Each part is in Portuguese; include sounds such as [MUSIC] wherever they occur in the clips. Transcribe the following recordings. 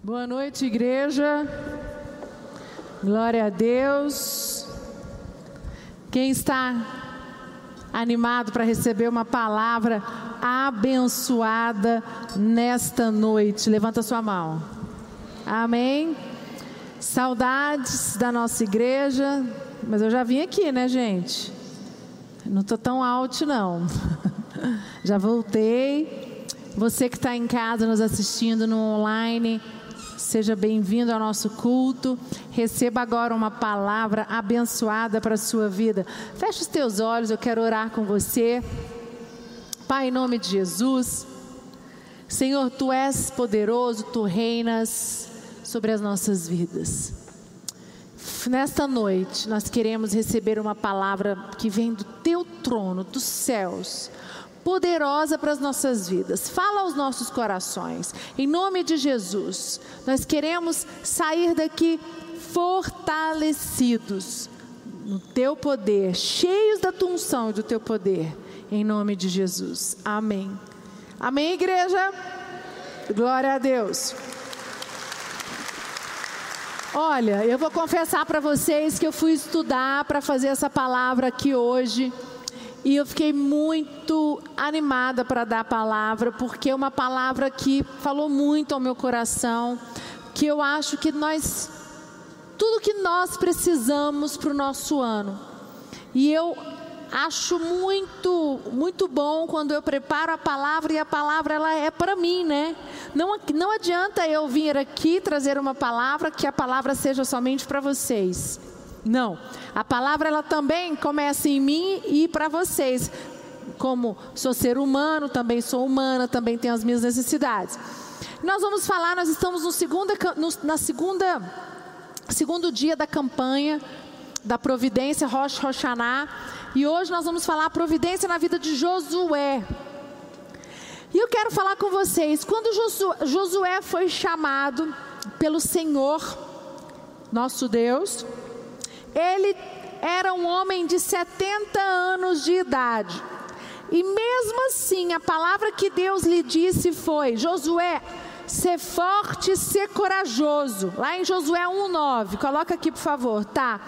Boa noite, igreja. Glória a Deus. Quem está animado para receber uma palavra abençoada nesta noite? Levanta sua mão. Amém. Saudades da nossa igreja, mas eu já vim aqui, né, gente? Não estou tão alto, não. [LAUGHS] já voltei. Você que está em casa nos assistindo no online, Seja bem-vindo ao nosso culto. Receba agora uma palavra abençoada para a sua vida. Feche os teus olhos, eu quero orar com você. Pai, em nome de Jesus. Senhor, tu és poderoso, tu reinas sobre as nossas vidas. Nesta noite, nós queremos receber uma palavra que vem do teu trono, dos céus poderosa para as nossas vidas. Fala aos nossos corações. Em nome de Jesus, nós queremos sair daqui fortalecidos no teu poder, cheios da tua unção do teu poder. Em nome de Jesus. Amém. Amém, igreja? Glória a Deus. Olha, eu vou confessar para vocês que eu fui estudar para fazer essa palavra aqui hoje. E eu fiquei muito animada para dar a palavra, porque é uma palavra que falou muito ao meu coração, que eu acho que nós, tudo que nós precisamos para o nosso ano. E eu acho muito, muito bom quando eu preparo a palavra e a palavra ela é para mim, né? Não, não adianta eu vir aqui trazer uma palavra que a palavra seja somente para vocês. Não. A palavra ela também começa em mim e para vocês. Como sou ser humano, também sou humana, também tenho as minhas necessidades. Nós vamos falar, nós estamos no segunda, no, na segunda, segundo dia da campanha da providência Rosh Hashanah, e hoje nós vamos falar providência na vida de Josué. E eu quero falar com vocês, quando Josué foi chamado pelo Senhor, nosso Deus, ele era um homem de 70 anos de idade. E mesmo assim, a palavra que Deus lhe disse foi: Josué, ser forte e ser corajoso. Lá em Josué 1:9, coloca aqui por favor, tá?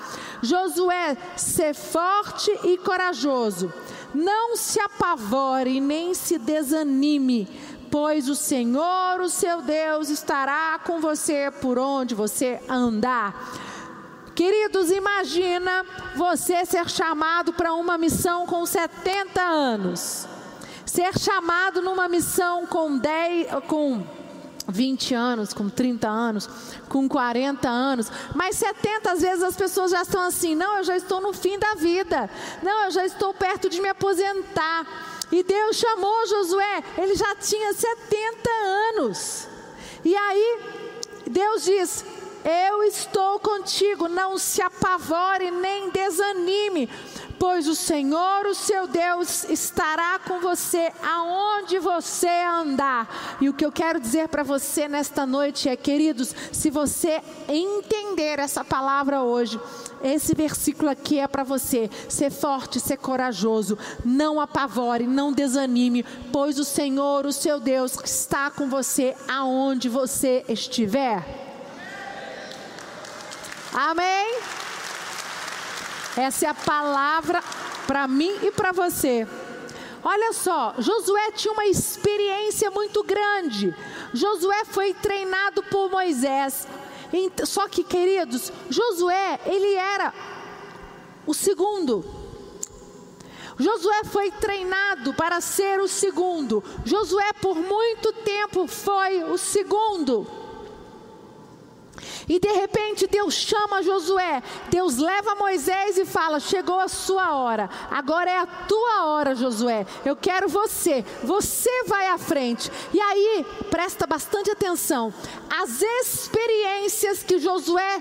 Josué, ser forte e corajoso. Não se apavore nem se desanime, pois o Senhor, o seu Deus, estará com você por onde você andar. Queridos, imagina você ser chamado para uma missão com 70 anos. Ser chamado numa missão com 10, com 20 anos, com 30 anos, com 40 anos, mas 70 às vezes as pessoas já estão assim: não, eu já estou no fim da vida, não, eu já estou perto de me aposentar. E Deus chamou Josué, ele já tinha 70 anos. E aí, Deus diz: eu estou contigo, não se apavore nem desanime, pois o Senhor, o seu Deus, estará com você aonde você andar. E o que eu quero dizer para você nesta noite é, queridos, se você entender essa palavra hoje, esse versículo aqui é para você. Ser forte, ser corajoso. Não apavore, não desanime, pois o Senhor, o seu Deus, está com você aonde você estiver. Amém? Essa é a palavra para mim e para você. Olha só, Josué tinha uma experiência muito grande. Josué foi treinado por Moisés. Só que, queridos, Josué, ele era o segundo. Josué foi treinado para ser o segundo. Josué, por muito tempo, foi o segundo. E de repente Deus chama Josué, Deus leva Moisés e fala: Chegou a sua hora, agora é a tua hora, Josué. Eu quero você, você vai à frente. E aí, presta bastante atenção: as experiências que Josué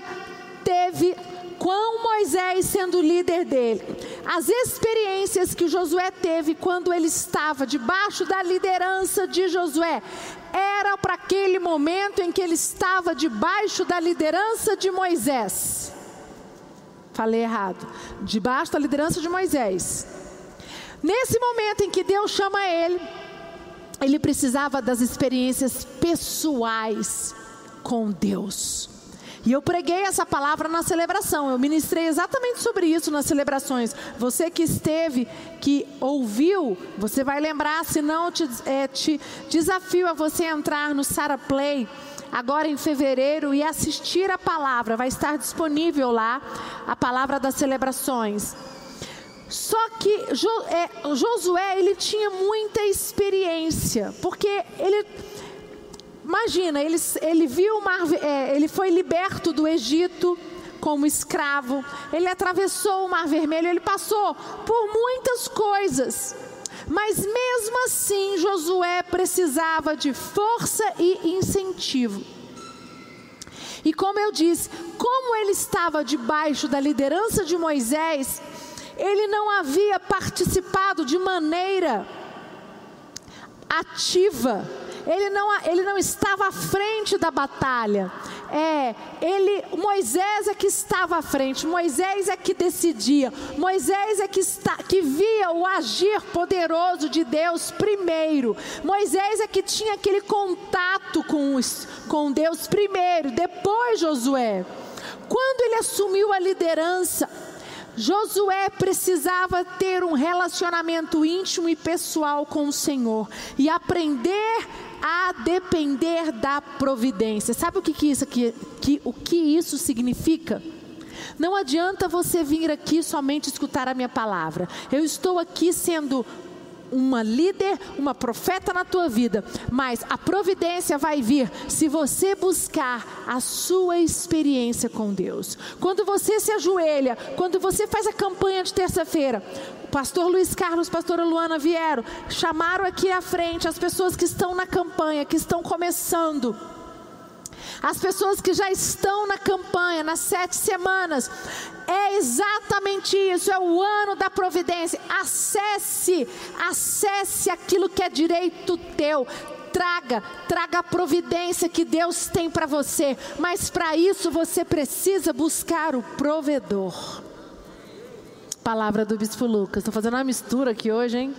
teve com Moisés sendo líder dele, as experiências que Josué teve quando ele estava debaixo da liderança de Josué, era para aquele momento em que ele estava debaixo da liderança de Moisés. Falei errado. Debaixo da liderança de Moisés. Nesse momento em que Deus chama ele, ele precisava das experiências pessoais com Deus. E eu preguei essa palavra na celebração, eu ministrei exatamente sobre isso nas celebrações. Você que esteve, que ouviu, você vai lembrar, se não, te, é, te desafio a você entrar no Sara Play agora em fevereiro e assistir a palavra. Vai estar disponível lá a palavra das celebrações. Só que é, Josué ele tinha muita experiência, porque ele Imagina, ele, ele viu o mar, é, ele foi liberto do Egito como escravo, ele atravessou o Mar Vermelho, ele passou por muitas coisas. Mas mesmo assim, Josué precisava de força e incentivo. E como eu disse, como ele estava debaixo da liderança de Moisés, ele não havia participado de maneira ativa ele não, ele não estava à frente da batalha. É, ele, Moisés é que estava à frente, Moisés é que decidia, Moisés é que, está, que via o agir poderoso de Deus primeiro, Moisés é que tinha aquele contato com, os, com Deus primeiro, depois Josué. Quando ele assumiu a liderança, Josué precisava ter um relacionamento íntimo e pessoal com o Senhor e aprender a depender da providência. Sabe o que, que isso que, o que isso significa? Não adianta você vir aqui somente escutar a minha palavra. Eu estou aqui sendo uma líder, uma profeta na tua vida, mas a providência vai vir se você buscar a sua experiência com Deus. Quando você se ajoelha, quando você faz a campanha de terça-feira, pastor Luiz Carlos, pastora Luana vieram, chamaram aqui à frente as pessoas que estão na campanha, que estão começando. As pessoas que já estão na campanha, nas sete semanas, é exatamente isso, é o ano da providência. Acesse, acesse aquilo que é direito teu. Traga, traga a providência que Deus tem para você, mas para isso você precisa buscar o provedor. Palavra do Bispo Lucas. Estou fazendo uma mistura aqui hoje, hein?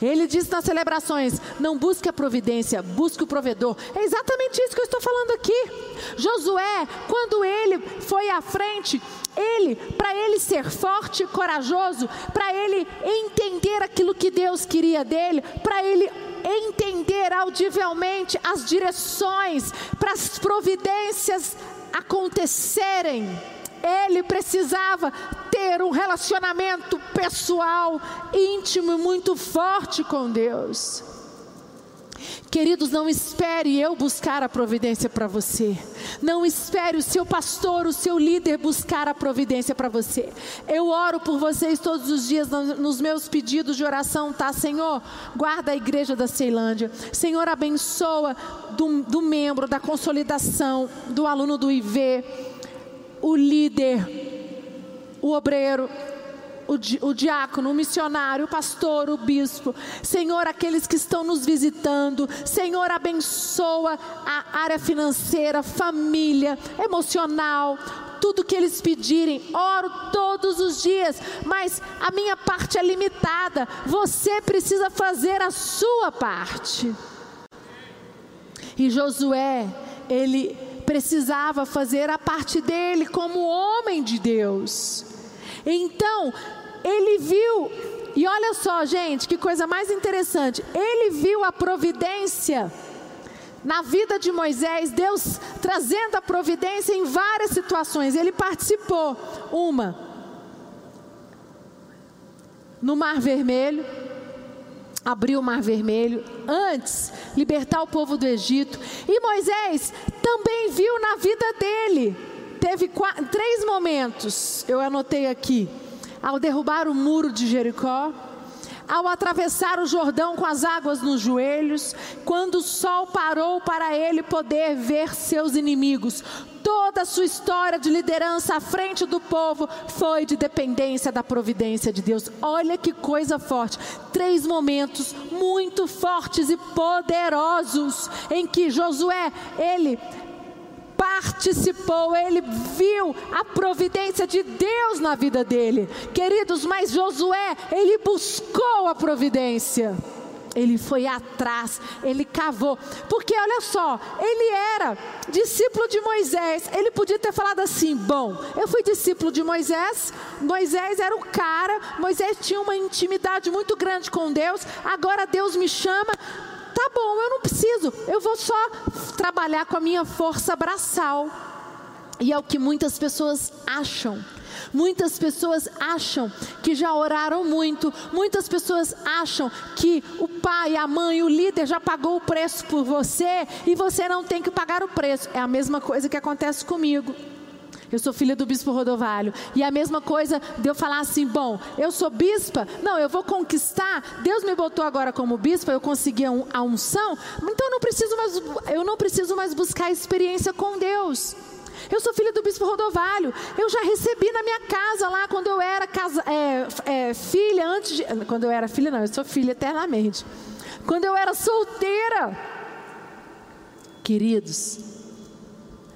Ele diz nas celebrações: não busque a providência, busque o provedor. É exatamente isso que eu estou falando aqui. Josué, quando ele foi à frente, ele, para ele ser forte e corajoso, para ele entender aquilo que Deus queria dele, para ele entender audivelmente as direções, para as providências acontecerem ele precisava ter um relacionamento pessoal, íntimo, muito forte com Deus. Queridos, não espere eu buscar a providência para você. Não espere o seu pastor, o seu líder buscar a providência para você. Eu oro por vocês todos os dias nos meus pedidos de oração, tá? Senhor, guarda a igreja da Ceilândia. Senhor, abençoa do, do membro, da consolidação, do aluno do IV o líder, o obreiro, o, di, o, diácono, o missionário, o pastor, o bispo. Senhor, aqueles que estão nos visitando. Senhor, abençoa a área financeira, família, emocional. Tudo que eles pedirem, oro todos os dias, mas a minha parte é limitada. Você precisa fazer a sua parte. E Josué, ele precisava fazer a parte dele como homem de Deus. Então, ele viu, e olha só, gente, que coisa mais interessante. Ele viu a providência na vida de Moisés, Deus trazendo a providência em várias situações. Ele participou. Uma, no Mar Vermelho, abriu o Mar Vermelho, antes libertar o povo do Egito. E Moisés também viu na vida dele, teve quatro, três momentos, eu anotei aqui, ao derrubar o muro de Jericó, ao atravessar o Jordão com as águas nos joelhos, quando o sol parou para ele poder ver seus inimigos. Toda a sua história de liderança à frente do povo foi de dependência da providência de Deus. Olha que coisa forte. Três momentos muito fortes e poderosos em que Josué, ele participou, ele viu a providência de Deus na vida dele. Queridos, mas Josué, ele buscou a providência. ele foi atrás, ele cavou. Porque olha só, ele era discípulo de Moisés. Ele podia ter falado assim: bom, eu fui discípulo de Moisés, Moisés era o cara, Moisés tinha uma intimidade muito grande com Deus, agora Deus me chama. Tá bom, eu não preciso, eu vou só trabalhar com a minha força braçal. E é o que muitas pessoas acham. Muitas pessoas acham que já oraram muito, muitas pessoas acham que o pai, a mãe, o líder já pagou o preço por você e você não tem que pagar o preço. É a mesma coisa que acontece comigo. Eu sou filha do bispo Rodovalho. E a mesma coisa de eu falar assim: bom, eu sou bispa, não, eu vou conquistar. Deus me botou agora como bispa, eu consegui a unção, então eu não preciso mais, eu não preciso mais buscar experiência com Deus. Eu sou filha do bispo Rodovalho. Eu já recebi na minha casa lá quando eu era casa, é, é, filha, antes de. Quando eu era filha, não, eu sou filha eternamente. Quando eu era solteira. Queridos,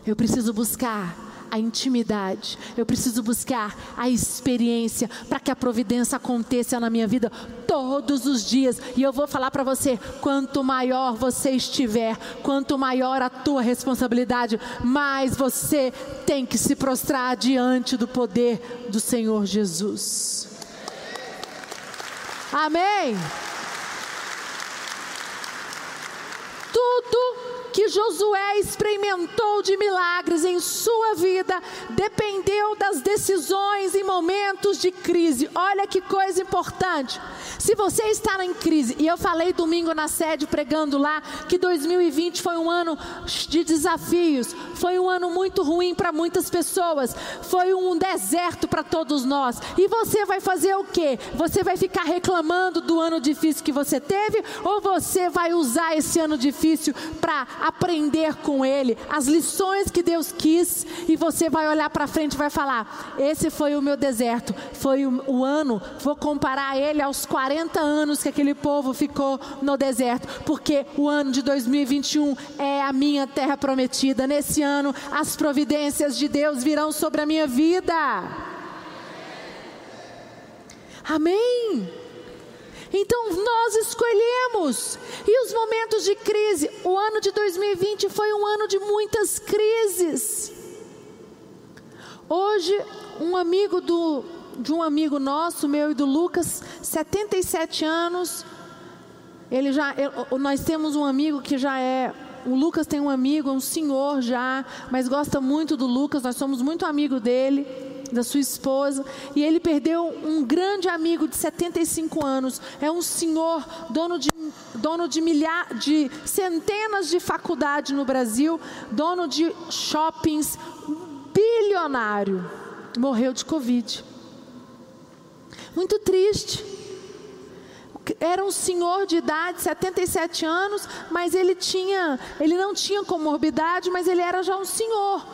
eu preciso buscar a intimidade, eu preciso buscar a experiência para que a providência aconteça na minha vida todos os dias. E eu vou falar para você: quanto maior você estiver, quanto maior a tua responsabilidade, mais você tem que se prostrar diante do poder do Senhor Jesus. Amém. Tudo que Josué experimentou de milagres em sua vida dependeu das decisões em momentos de crise. Olha que coisa importante. Se você está em crise, e eu falei domingo na sede pregando lá que 2020 foi um ano de desafios, foi um ano muito ruim para muitas pessoas, foi um deserto para todos nós. E você vai fazer o quê? Você vai ficar reclamando do ano difícil que você teve ou você vai usar esse ano difícil para aprender com ele as lições que Deus quis e você vai olhar para frente e vai falar: esse foi o meu deserto, foi o, o ano, vou comparar ele aos 40 anos que aquele povo ficou no deserto, porque o ano de 2021 é a minha terra prometida. Nesse ano, as providências de Deus virão sobre a minha vida. Amém. Então nós escolhemos. E os momentos de crise, o ano de 2020 foi um ano de muitas crises. Hoje, um amigo do, de um amigo nosso, meu e do Lucas, 77 anos, ele já, nós temos um amigo que já é o Lucas tem um amigo, um senhor já, mas gosta muito do Lucas, nós somos muito amigo dele da sua esposa, e ele perdeu um grande amigo de 75 anos. É um senhor, dono de, dono de, milhar, de centenas de faculdades no Brasil, dono de shoppings, bilionário. Morreu de Covid. Muito triste. Era um senhor de idade, 77 anos, mas ele tinha, ele não tinha comorbidade, mas ele era já um senhor.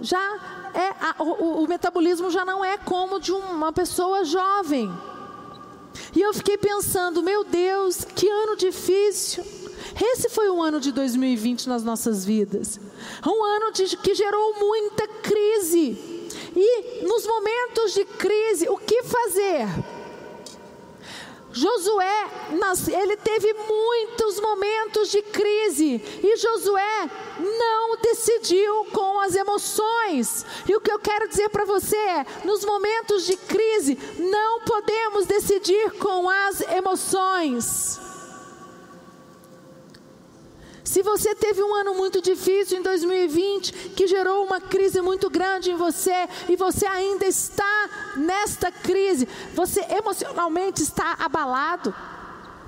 Já é, a, o, o metabolismo já não é como de uma pessoa jovem. E eu fiquei pensando, meu Deus, que ano difícil. Esse foi o ano de 2020 nas nossas vidas. Um ano de, que gerou muita crise. E nos momentos de crise, o que fazer? Josué, ele teve muitos momentos de crise e Josué não decidiu com as emoções. E o que eu quero dizer para você é: nos momentos de crise, não podemos decidir com as emoções. Se você teve um ano muito difícil em 2020, que gerou uma crise muito grande em você, e você ainda está nesta crise, você emocionalmente está abalado,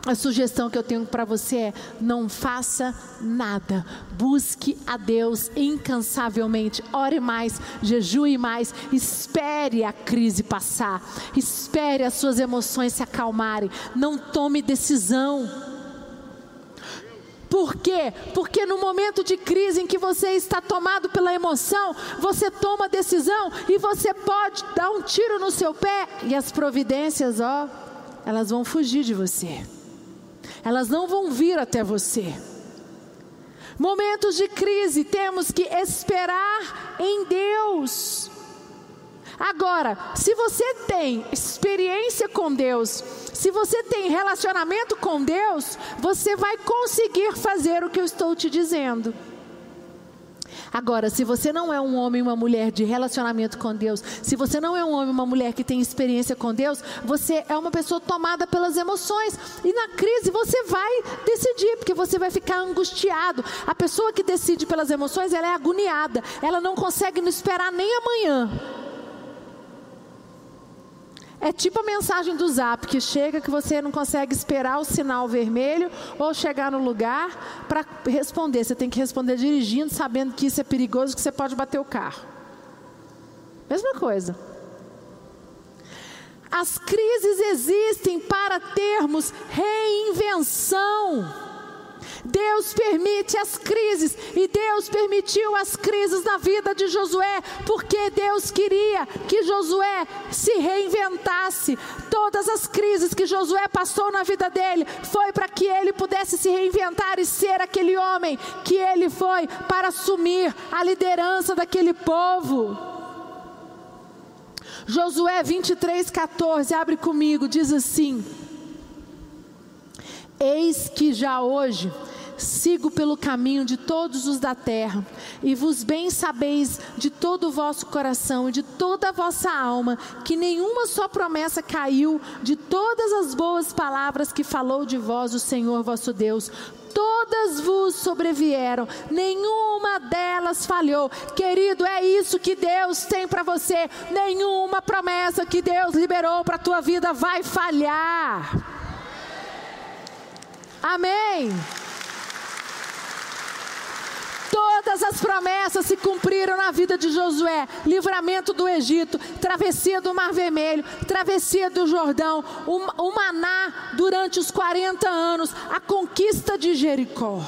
a sugestão que eu tenho para você é: não faça nada. Busque a Deus incansavelmente. Ore mais, jejue mais. Espere a crise passar. Espere as suas emoções se acalmarem. Não tome decisão. Por quê? Porque no momento de crise em que você está tomado pela emoção, você toma decisão e você pode dar um tiro no seu pé e as providências, ó, elas vão fugir de você. Elas não vão vir até você. Momentos de crise, temos que esperar em Deus. Agora, se você tem experiência com Deus, se você tem relacionamento com Deus, você vai conseguir fazer o que eu estou te dizendo. Agora, se você não é um homem uma mulher de relacionamento com Deus, se você não é um homem uma mulher que tem experiência com Deus, você é uma pessoa tomada pelas emoções. E na crise você vai decidir, porque você vai ficar angustiado. A pessoa que decide pelas emoções, ela é agoniada. Ela não consegue não esperar nem amanhã. É tipo a mensagem do zap que chega que você não consegue esperar o sinal vermelho ou chegar no lugar para responder. Você tem que responder dirigindo, sabendo que isso é perigoso, que você pode bater o carro. Mesma coisa. As crises existem para termos reinvenção. Deus permite as crises e Deus permitiu as crises na vida de Josué, porque Deus queria que Josué se reinventasse. Todas as crises que Josué passou na vida dele foi para que ele pudesse se reinventar e ser aquele homem que ele foi para assumir a liderança daquele povo. Josué 23, 14, abre comigo, diz assim: Eis que já hoje sigo pelo caminho de todos os da terra, e vos bem sabeis de todo o vosso coração e de toda a vossa alma, que nenhuma só promessa caiu de todas as boas palavras que falou de vós o Senhor vosso Deus. Todas vos sobrevieram, nenhuma delas falhou. Querido, é isso que Deus tem para você. Nenhuma promessa que Deus liberou para a tua vida vai falhar. Amém. Todas as promessas se cumpriram na vida de Josué: livramento do Egito, travessia do Mar Vermelho, travessia do Jordão, o, o maná durante os 40 anos, a conquista de Jericó.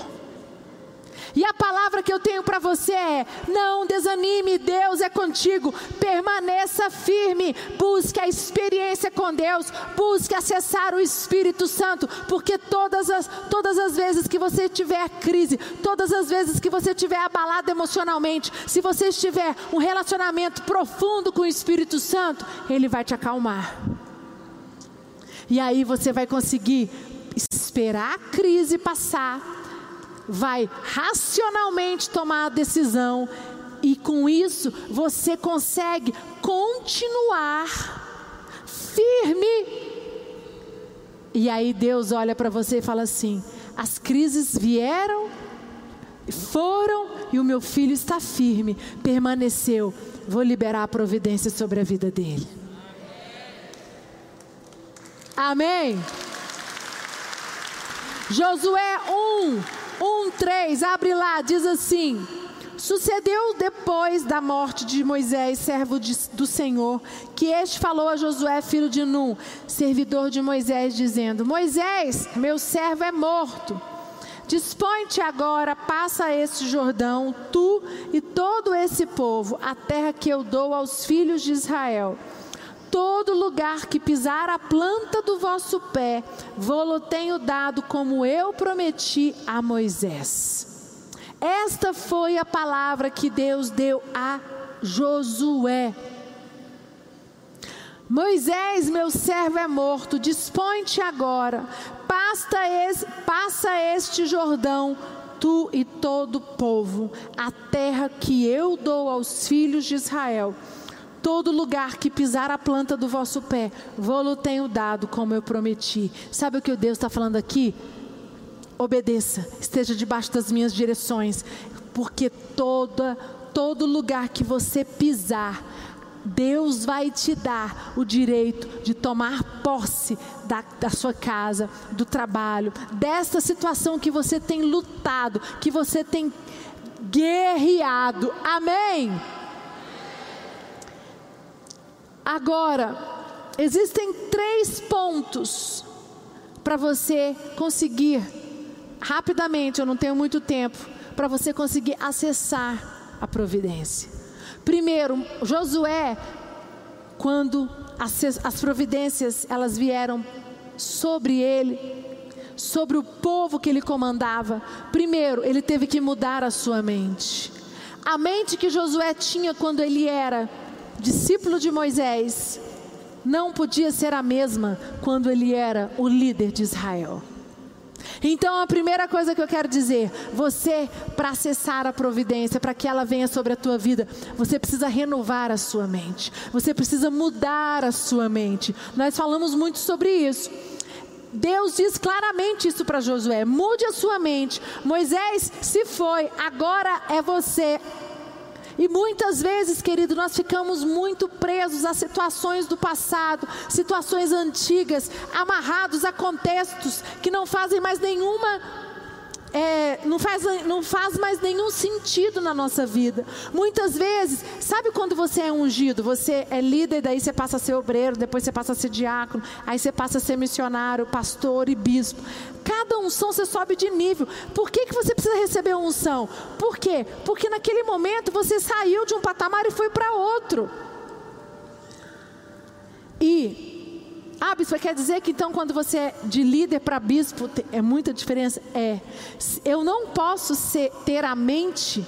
E a palavra que eu tenho para você é: não desanime, Deus é contigo. Permaneça firme, busque a experiência com Deus, busque acessar o Espírito Santo, porque todas as, todas as vezes que você tiver crise, todas as vezes que você estiver abalado emocionalmente, se você estiver um relacionamento profundo com o Espírito Santo, ele vai te acalmar. E aí você vai conseguir esperar a crise passar vai racionalmente tomar a decisão e com isso você consegue continuar firme. E aí Deus olha para você e fala assim: as crises vieram, foram e o meu filho está firme, permaneceu. Vou liberar a providência sobre a vida dele. Amém. Josué 1, 1:3, abre lá, diz assim: Sucedeu depois da morte de Moisés, servo de, do Senhor, que este falou a Josué, filho de Num, servidor de Moisés, dizendo: Moisés, meu servo é morto. Dispõe-te agora, passa este Jordão, tu e todo esse povo, a terra que eu dou aos filhos de Israel todo lugar que pisar a planta do vosso pé, vou-lo tenho dado como eu prometi a Moisés. Esta foi a palavra que Deus deu a Josué. Moisés, meu servo é morto, dispõe-te agora, passa este, passa este Jordão, tu e todo o povo, a terra que eu dou aos filhos de Israel todo lugar que pisar a planta do vosso pé, vou-lo tenho dado, como eu prometi. Sabe o que Deus está falando aqui? Obedeça, esteja debaixo das minhas direções, porque toda, todo lugar que você pisar, Deus vai te dar o direito de tomar posse da, da, sua casa, do trabalho, dessa situação que você tem lutado, que você tem guerreado. Amém? Agora, existem três pontos para você conseguir, rapidamente, eu não tenho muito tempo, para você conseguir acessar a providência. Primeiro, Josué, quando as, as providências elas vieram sobre ele, sobre o povo que ele comandava, primeiro ele teve que mudar a sua mente. A mente que Josué tinha quando ele era discípulo de Moisés, não podia ser a mesma quando ele era o líder de Israel. Então, a primeira coisa que eu quero dizer, você, para acessar a providência, para que ela venha sobre a tua vida, você precisa renovar a sua mente, você precisa mudar a sua mente. Nós falamos muito sobre isso. Deus diz claramente isso para Josué: mude a sua mente. Moisés se foi, agora é você. E muitas vezes, querido, nós ficamos muito presos a situações do passado, situações antigas, amarrados a contextos que não fazem mais nenhuma é, não, faz, não faz mais nenhum sentido na nossa vida. Muitas vezes, sabe quando você é ungido? Você é líder, daí você passa a ser obreiro, depois você passa a ser diácono, aí você passa a ser missionário, pastor e bispo. Cada unção você sobe de nível. Por que, que você precisa receber unção? Por quê? Porque naquele momento você saiu de um patamar e foi para outro. E ah, bispo, quer dizer que então quando você é de líder para bispo é muita diferença? É. Eu não posso ser, ter a mente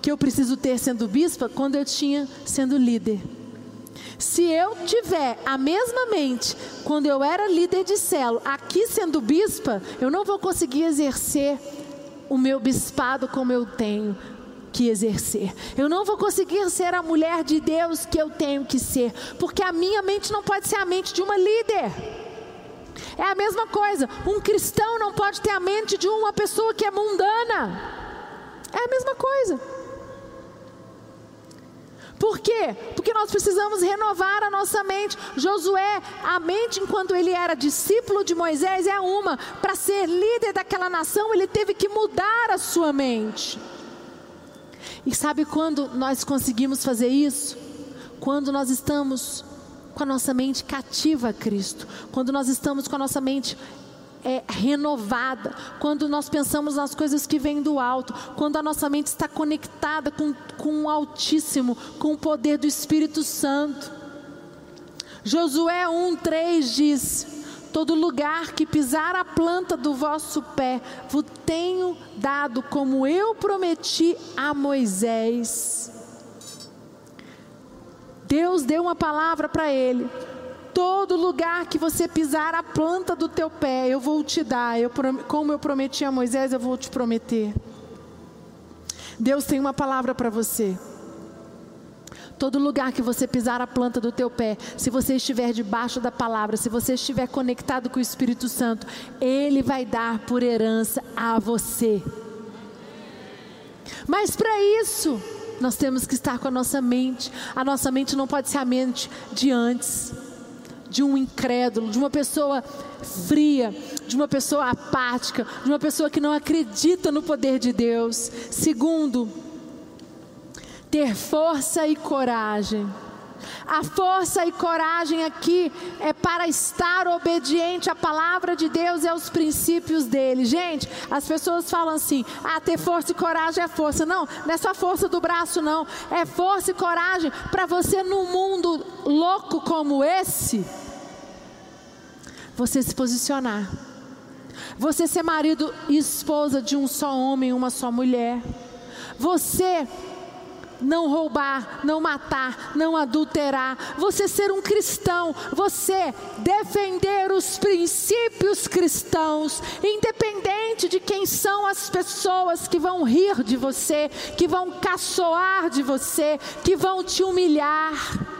que eu preciso ter sendo bispa quando eu tinha sendo líder. Se eu tiver a mesma mente quando eu era líder de celo, aqui sendo bispa, eu não vou conseguir exercer o meu bispado como eu tenho que exercer. Eu não vou conseguir ser a mulher de Deus que eu tenho que ser, porque a minha mente não pode ser a mente de uma líder. É a mesma coisa, um cristão não pode ter a mente de uma pessoa que é mundana. É a mesma coisa. Por quê? Porque nós precisamos renovar a nossa mente. Josué, a mente, enquanto ele era discípulo de Moisés, é uma. Para ser líder daquela nação, ele teve que mudar a sua mente. E sabe quando nós conseguimos fazer isso? Quando nós estamos com a nossa mente cativa a Cristo, quando nós estamos com a nossa mente é, renovada, quando nós pensamos nas coisas que vêm do alto, quando a nossa mente está conectada com, com o Altíssimo, com o poder do Espírito Santo. Josué 1,3 diz: Todo lugar que pisar a planta do vosso pé, vos tenho dado, como eu prometi a Moisés. Deus deu uma palavra para ele. Todo lugar que você pisar a planta do teu pé, eu vou te dar. Eu, como eu prometi a Moisés, eu vou te prometer. Deus tem uma palavra para você. Todo lugar que você pisar a planta do teu pé, se você estiver debaixo da palavra, se você estiver conectado com o Espírito Santo, Ele vai dar por herança a você. Mas para isso, nós temos que estar com a nossa mente. A nossa mente não pode ser a mente de antes, de um incrédulo, de uma pessoa fria, de uma pessoa apática, de uma pessoa que não acredita no poder de Deus. Segundo, ter força e coragem. A força e coragem aqui é para estar obediente à palavra de Deus e aos princípios dele. Gente, as pessoas falam assim: ah, ter força e coragem é força. Não, não é só força do braço, não. É força e coragem para você, num mundo louco como esse, você se posicionar. Você ser marido e esposa de um só homem, uma só mulher. Você não roubar, não matar, não adulterar, você ser um cristão, você defender os princípios cristãos, independente de quem são as pessoas que vão rir de você, que vão caçoar de você, que vão te humilhar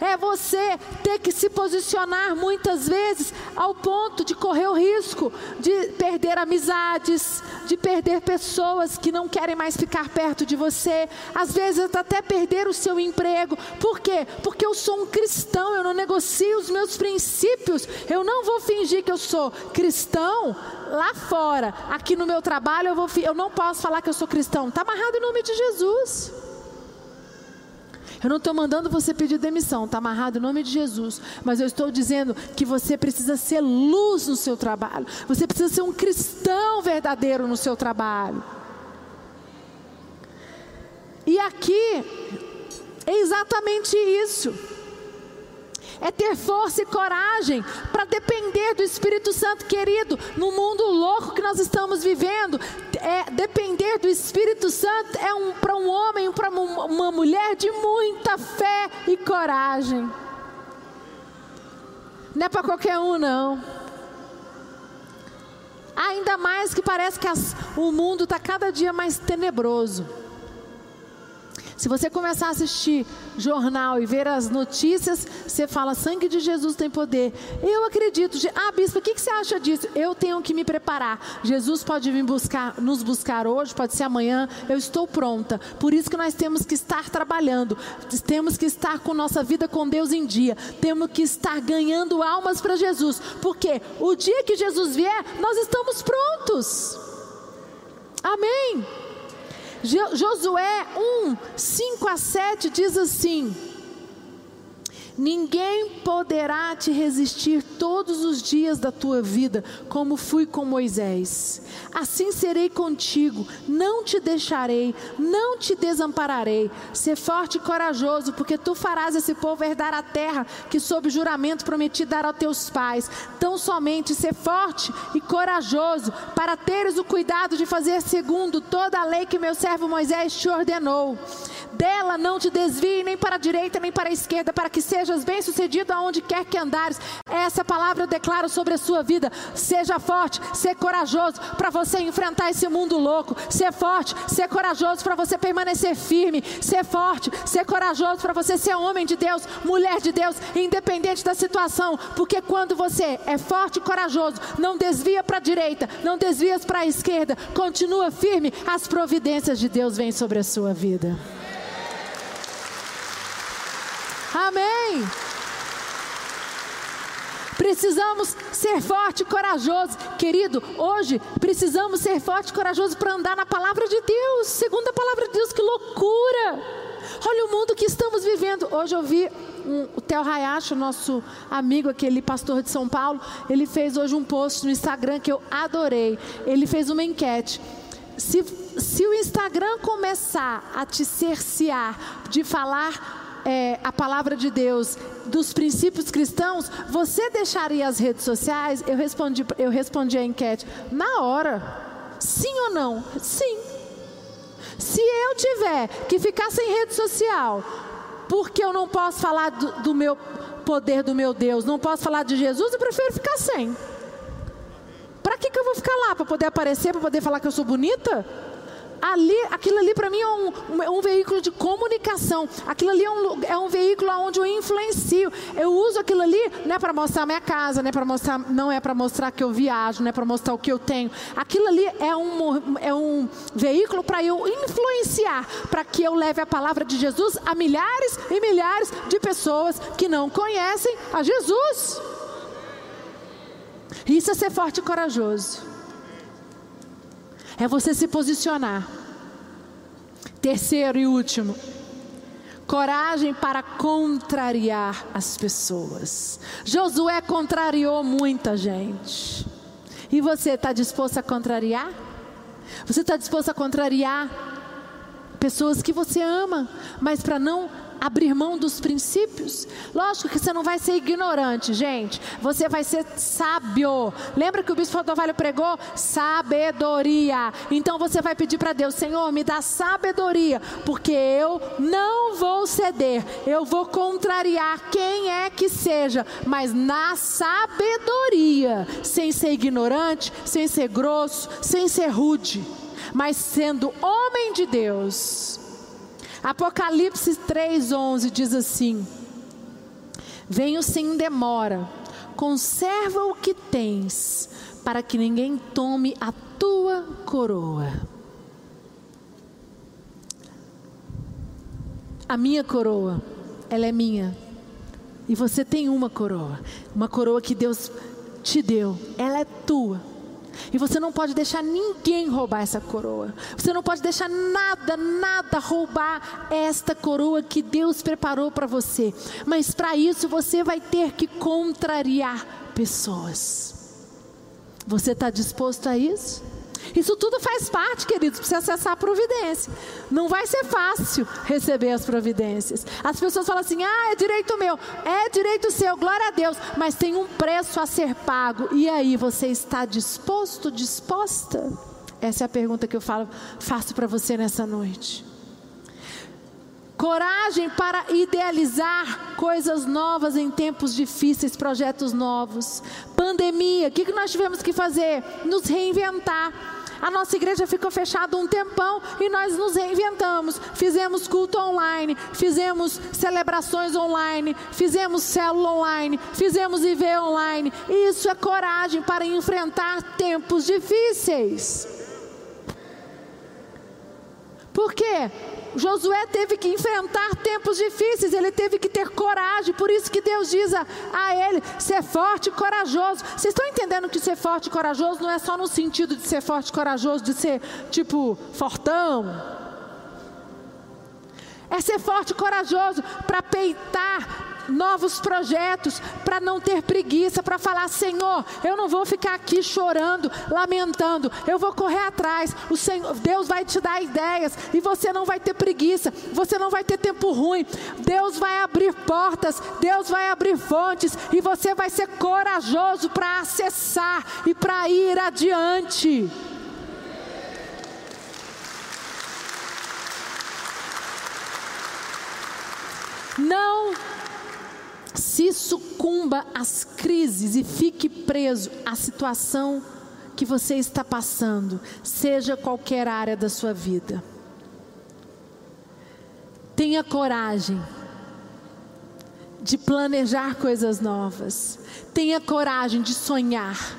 é você ter que se posicionar muitas vezes ao ponto de correr o risco de perder amizades, de perder pessoas que não querem mais ficar perto de você, às vezes até perder o seu emprego. Por quê? Porque eu sou um cristão, eu não negocio os meus princípios, eu não vou fingir que eu sou cristão lá fora, aqui no meu trabalho eu, vou, eu não posso falar que eu sou cristão. Está amarrado em nome de Jesus. Eu não estou mandando você pedir demissão, está amarrado em nome de Jesus. Mas eu estou dizendo que você precisa ser luz no seu trabalho. Você precisa ser um cristão verdadeiro no seu trabalho. E aqui é exatamente isso. É ter força e coragem para depender do Espírito Santo, querido, no mundo louco que nós estamos vivendo. É, depender do Espírito Santo é um, para um homem, para uma, mulher de muita fé e coragem. Não é para qualquer um, não. Ainda mais que parece que as, o mundo está cada dia mais tenebroso. Se você começar a assistir jornal e ver as notícias, você fala: sangue de Jesus tem poder. Eu acredito. Ah, bispo, o que, que você acha disso? Eu tenho que me preparar. Jesus pode vir buscar, nos buscar hoje, pode ser amanhã. Eu estou pronta. Por isso que nós temos que estar trabalhando. Temos que estar com nossa vida com Deus em dia. Temos que estar ganhando almas para Jesus. Porque o dia que Jesus vier, nós estamos prontos. Amém. Josué 1, 5 a 7 diz assim: Ninguém poderá te resistir todos os dias da tua vida, como fui com Moisés. Assim serei contigo, não te deixarei, não te desampararei. Ser forte e corajoso, porque tu farás esse povo herdar a terra que, sob juramento, prometi dar aos teus pais. Tão somente ser forte e corajoso, para teres o cuidado de fazer segundo toda a lei que meu servo Moisés te ordenou. Dela não te desvie nem para a direita nem para a esquerda, para que sejas bem-sucedido aonde quer que andares. Essa palavra eu declaro sobre a sua vida. Seja forte, seja corajoso para você enfrentar esse mundo louco. Ser forte, ser corajoso para você permanecer firme. Ser forte, ser corajoso para você ser homem de Deus, mulher de Deus, independente da situação. Porque quando você é forte e corajoso, não desvia para a direita, não desvia para a esquerda, continua firme, as providências de Deus vêm sobre a sua vida. Amém. Precisamos ser forte e corajoso. Querido, hoje precisamos ser forte e corajoso para andar na palavra de Deus. Segundo a palavra de Deus, que loucura! Olha o mundo que estamos vivendo. Hoje eu vi um, o Theo Hayashi, nosso amigo, aquele pastor de São Paulo, ele fez hoje um post no Instagram que eu adorei. Ele fez uma enquete. Se, se o Instagram começar a te cercear de falar é, a palavra de Deus, dos princípios cristãos, você deixaria as redes sociais? Eu respondi, eu respondi a enquete na hora. Sim ou não? Sim. Se eu tiver que ficar sem rede social, porque eu não posso falar do, do meu poder do meu Deus, não posso falar de Jesus, eu prefiro ficar sem. Para que, que eu vou ficar lá? Para poder aparecer, para poder falar que eu sou bonita? Ali, aquilo ali para mim é um, um, veículo de comunicação. Aquilo ali é um, é um veículo onde eu influencio. Eu uso aquilo ali não é para mostrar minha casa, não é para mostrar, não é para mostrar que eu viajo, não é para mostrar o que eu tenho. Aquilo ali é um, é um veículo para eu influenciar, para que eu leve a palavra de Jesus a milhares e milhares de pessoas que não conhecem a Jesus. Isso é ser forte e corajoso. É você se posicionar. Terceiro e último, coragem para contrariar as pessoas. Josué contrariou muita gente. E você está disposto a contrariar? Você está disposto a contrariar pessoas que você ama, mas para não abrir mão dos princípios? Lógico que você não vai ser ignorante, gente. Você vai ser sábio. Lembra que o bispo Rodovalho pregou? Sabedoria. Então você vai pedir para Deus, Senhor, me dá sabedoria, porque eu não vou ceder. Eu vou contrariar quem é que seja, mas na sabedoria, sem ser ignorante, sem ser grosso, sem ser rude, mas sendo homem de Deus Apocalipse 3,11 diz assim: Venho sem demora, conserva o que tens, para que ninguém tome a tua coroa. A minha coroa, ela é minha. E você tem uma coroa, uma coroa que Deus te deu, ela é tua. E você não pode deixar ninguém roubar essa coroa. Você não pode deixar nada, nada roubar esta coroa que Deus preparou para você. Mas para isso você vai ter que contrariar pessoas. Você está disposto a isso? Isso tudo faz parte, queridos, para você acessar a providência. Não vai ser fácil receber as providências. As pessoas falam assim: ah, é direito meu. É direito seu, glória a Deus. Mas tem um preço a ser pago. E aí, você está disposto, disposta? Essa é a pergunta que eu falo, faço para você nessa noite. Coragem para idealizar coisas novas em tempos difíceis, projetos novos. Pandemia, o que nós tivemos que fazer? Nos reinventar. A nossa igreja ficou fechada um tempão e nós nos reinventamos. Fizemos culto online, fizemos celebrações online, fizemos célula online, fizemos IV online. Isso é coragem para enfrentar tempos difíceis. Por quê? Josué teve que enfrentar tempos difíceis, ele teve que ter coragem, por isso que Deus diz a, a ele: ser forte e corajoso. Vocês estão entendendo que ser forte e corajoso não é só no sentido de ser forte e corajoso, de ser tipo fortão? É ser forte e corajoso para peitar novos projetos, para não ter preguiça, para falar: Senhor, eu não vou ficar aqui chorando, lamentando, eu vou correr atrás. O Senhor, Deus vai te dar ideias e você não vai ter preguiça, você não vai ter tempo ruim. Deus vai abrir portas, Deus vai abrir fontes e você vai ser corajoso para acessar e para ir adiante. Não se sucumba às crises e fique preso à situação que você está passando, seja qualquer área da sua vida. Tenha coragem de planejar coisas novas, tenha coragem de sonhar,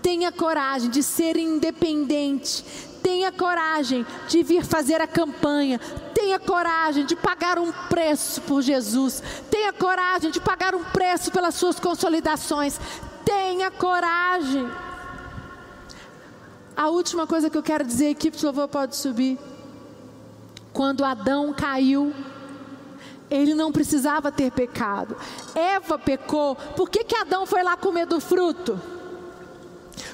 tenha coragem de ser independente, tenha coragem de vir fazer a campanha, tenha coragem de pagar um preço por Jesus, tenha coragem de pagar um preço pelas suas consolidações, tenha coragem. A última coisa que eu quero dizer, equipe de louvor pode subir. Quando Adão caiu, ele não precisava ter pecado. Eva pecou. Por que, que Adão foi lá comer do fruto?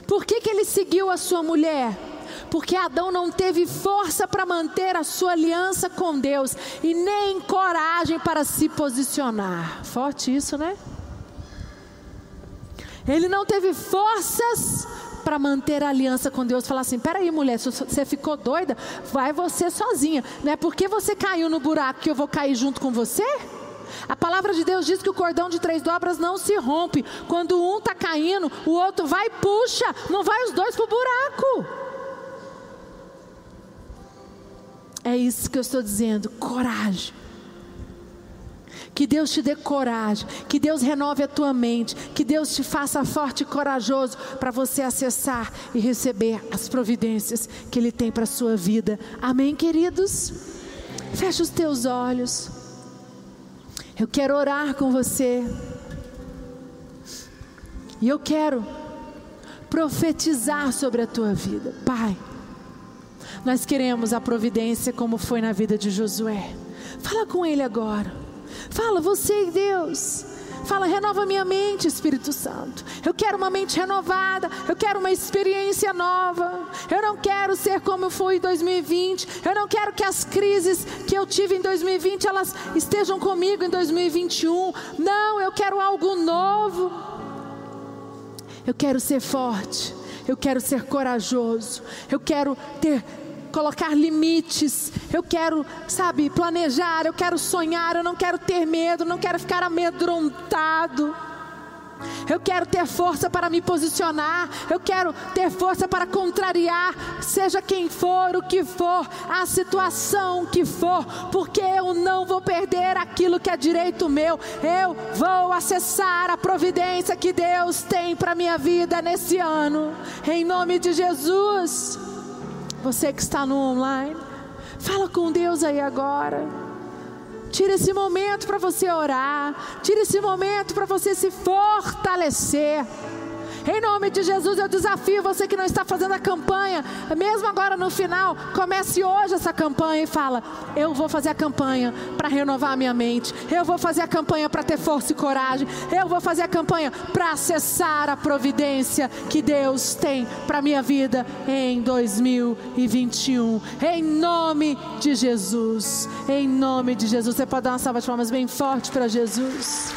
Por que, que ele seguiu a sua mulher? Porque Adão não teve força para manter a sua aliança com Deus e nem coragem para se posicionar. Forte isso, né? Ele não teve forças para manter a aliança com Deus. Falar assim: peraí, mulher, você ficou doida, vai você sozinha. Não é porque você caiu no buraco que eu vou cair junto com você? A palavra de Deus diz que o cordão de três dobras não se rompe. Quando um está caindo, o outro vai e puxa. Não vai os dois para o buraco. É isso que eu estou dizendo, coragem. Que Deus te dê coragem, que Deus renove a tua mente, que Deus te faça forte e corajoso para você acessar e receber as providências que Ele tem para a sua vida. Amém, queridos? Fecha os teus olhos. Eu quero orar com você. E eu quero profetizar sobre a tua vida. Pai. Nós queremos a providência como foi na vida de Josué. Fala com ele agora. Fala, você e Deus. Fala, renova minha mente, Espírito Santo. Eu quero uma mente renovada. Eu quero uma experiência nova. Eu não quero ser como eu fui em 2020. Eu não quero que as crises que eu tive em 2020 elas estejam comigo em 2021. Não, eu quero algo novo. Eu quero ser forte. Eu quero ser corajoso. Eu quero ter colocar limites. Eu quero, sabe, planejar, eu quero sonhar, eu não quero ter medo, não quero ficar amedrontado. Eu quero ter força para me posicionar. Eu quero ter força para contrariar, seja quem for, o que for, a situação que for, porque eu não vou perder aquilo que é direito meu. Eu vou acessar a providência que Deus tem para minha vida nesse ano. Em nome de Jesus. Você que está no online, fala com Deus aí agora. Tira esse momento para você orar. Tira esse momento para você se fortalecer. Em nome de Jesus, eu desafio você que não está fazendo a campanha, mesmo agora no final, comece hoje essa campanha e fala: Eu vou fazer a campanha para renovar a minha mente, eu vou fazer a campanha para ter força e coragem, eu vou fazer a campanha para acessar a providência que Deus tem para minha vida em 2021. Em nome de Jesus. Em nome de Jesus. Você pode dar uma salva de palmas bem forte para Jesus.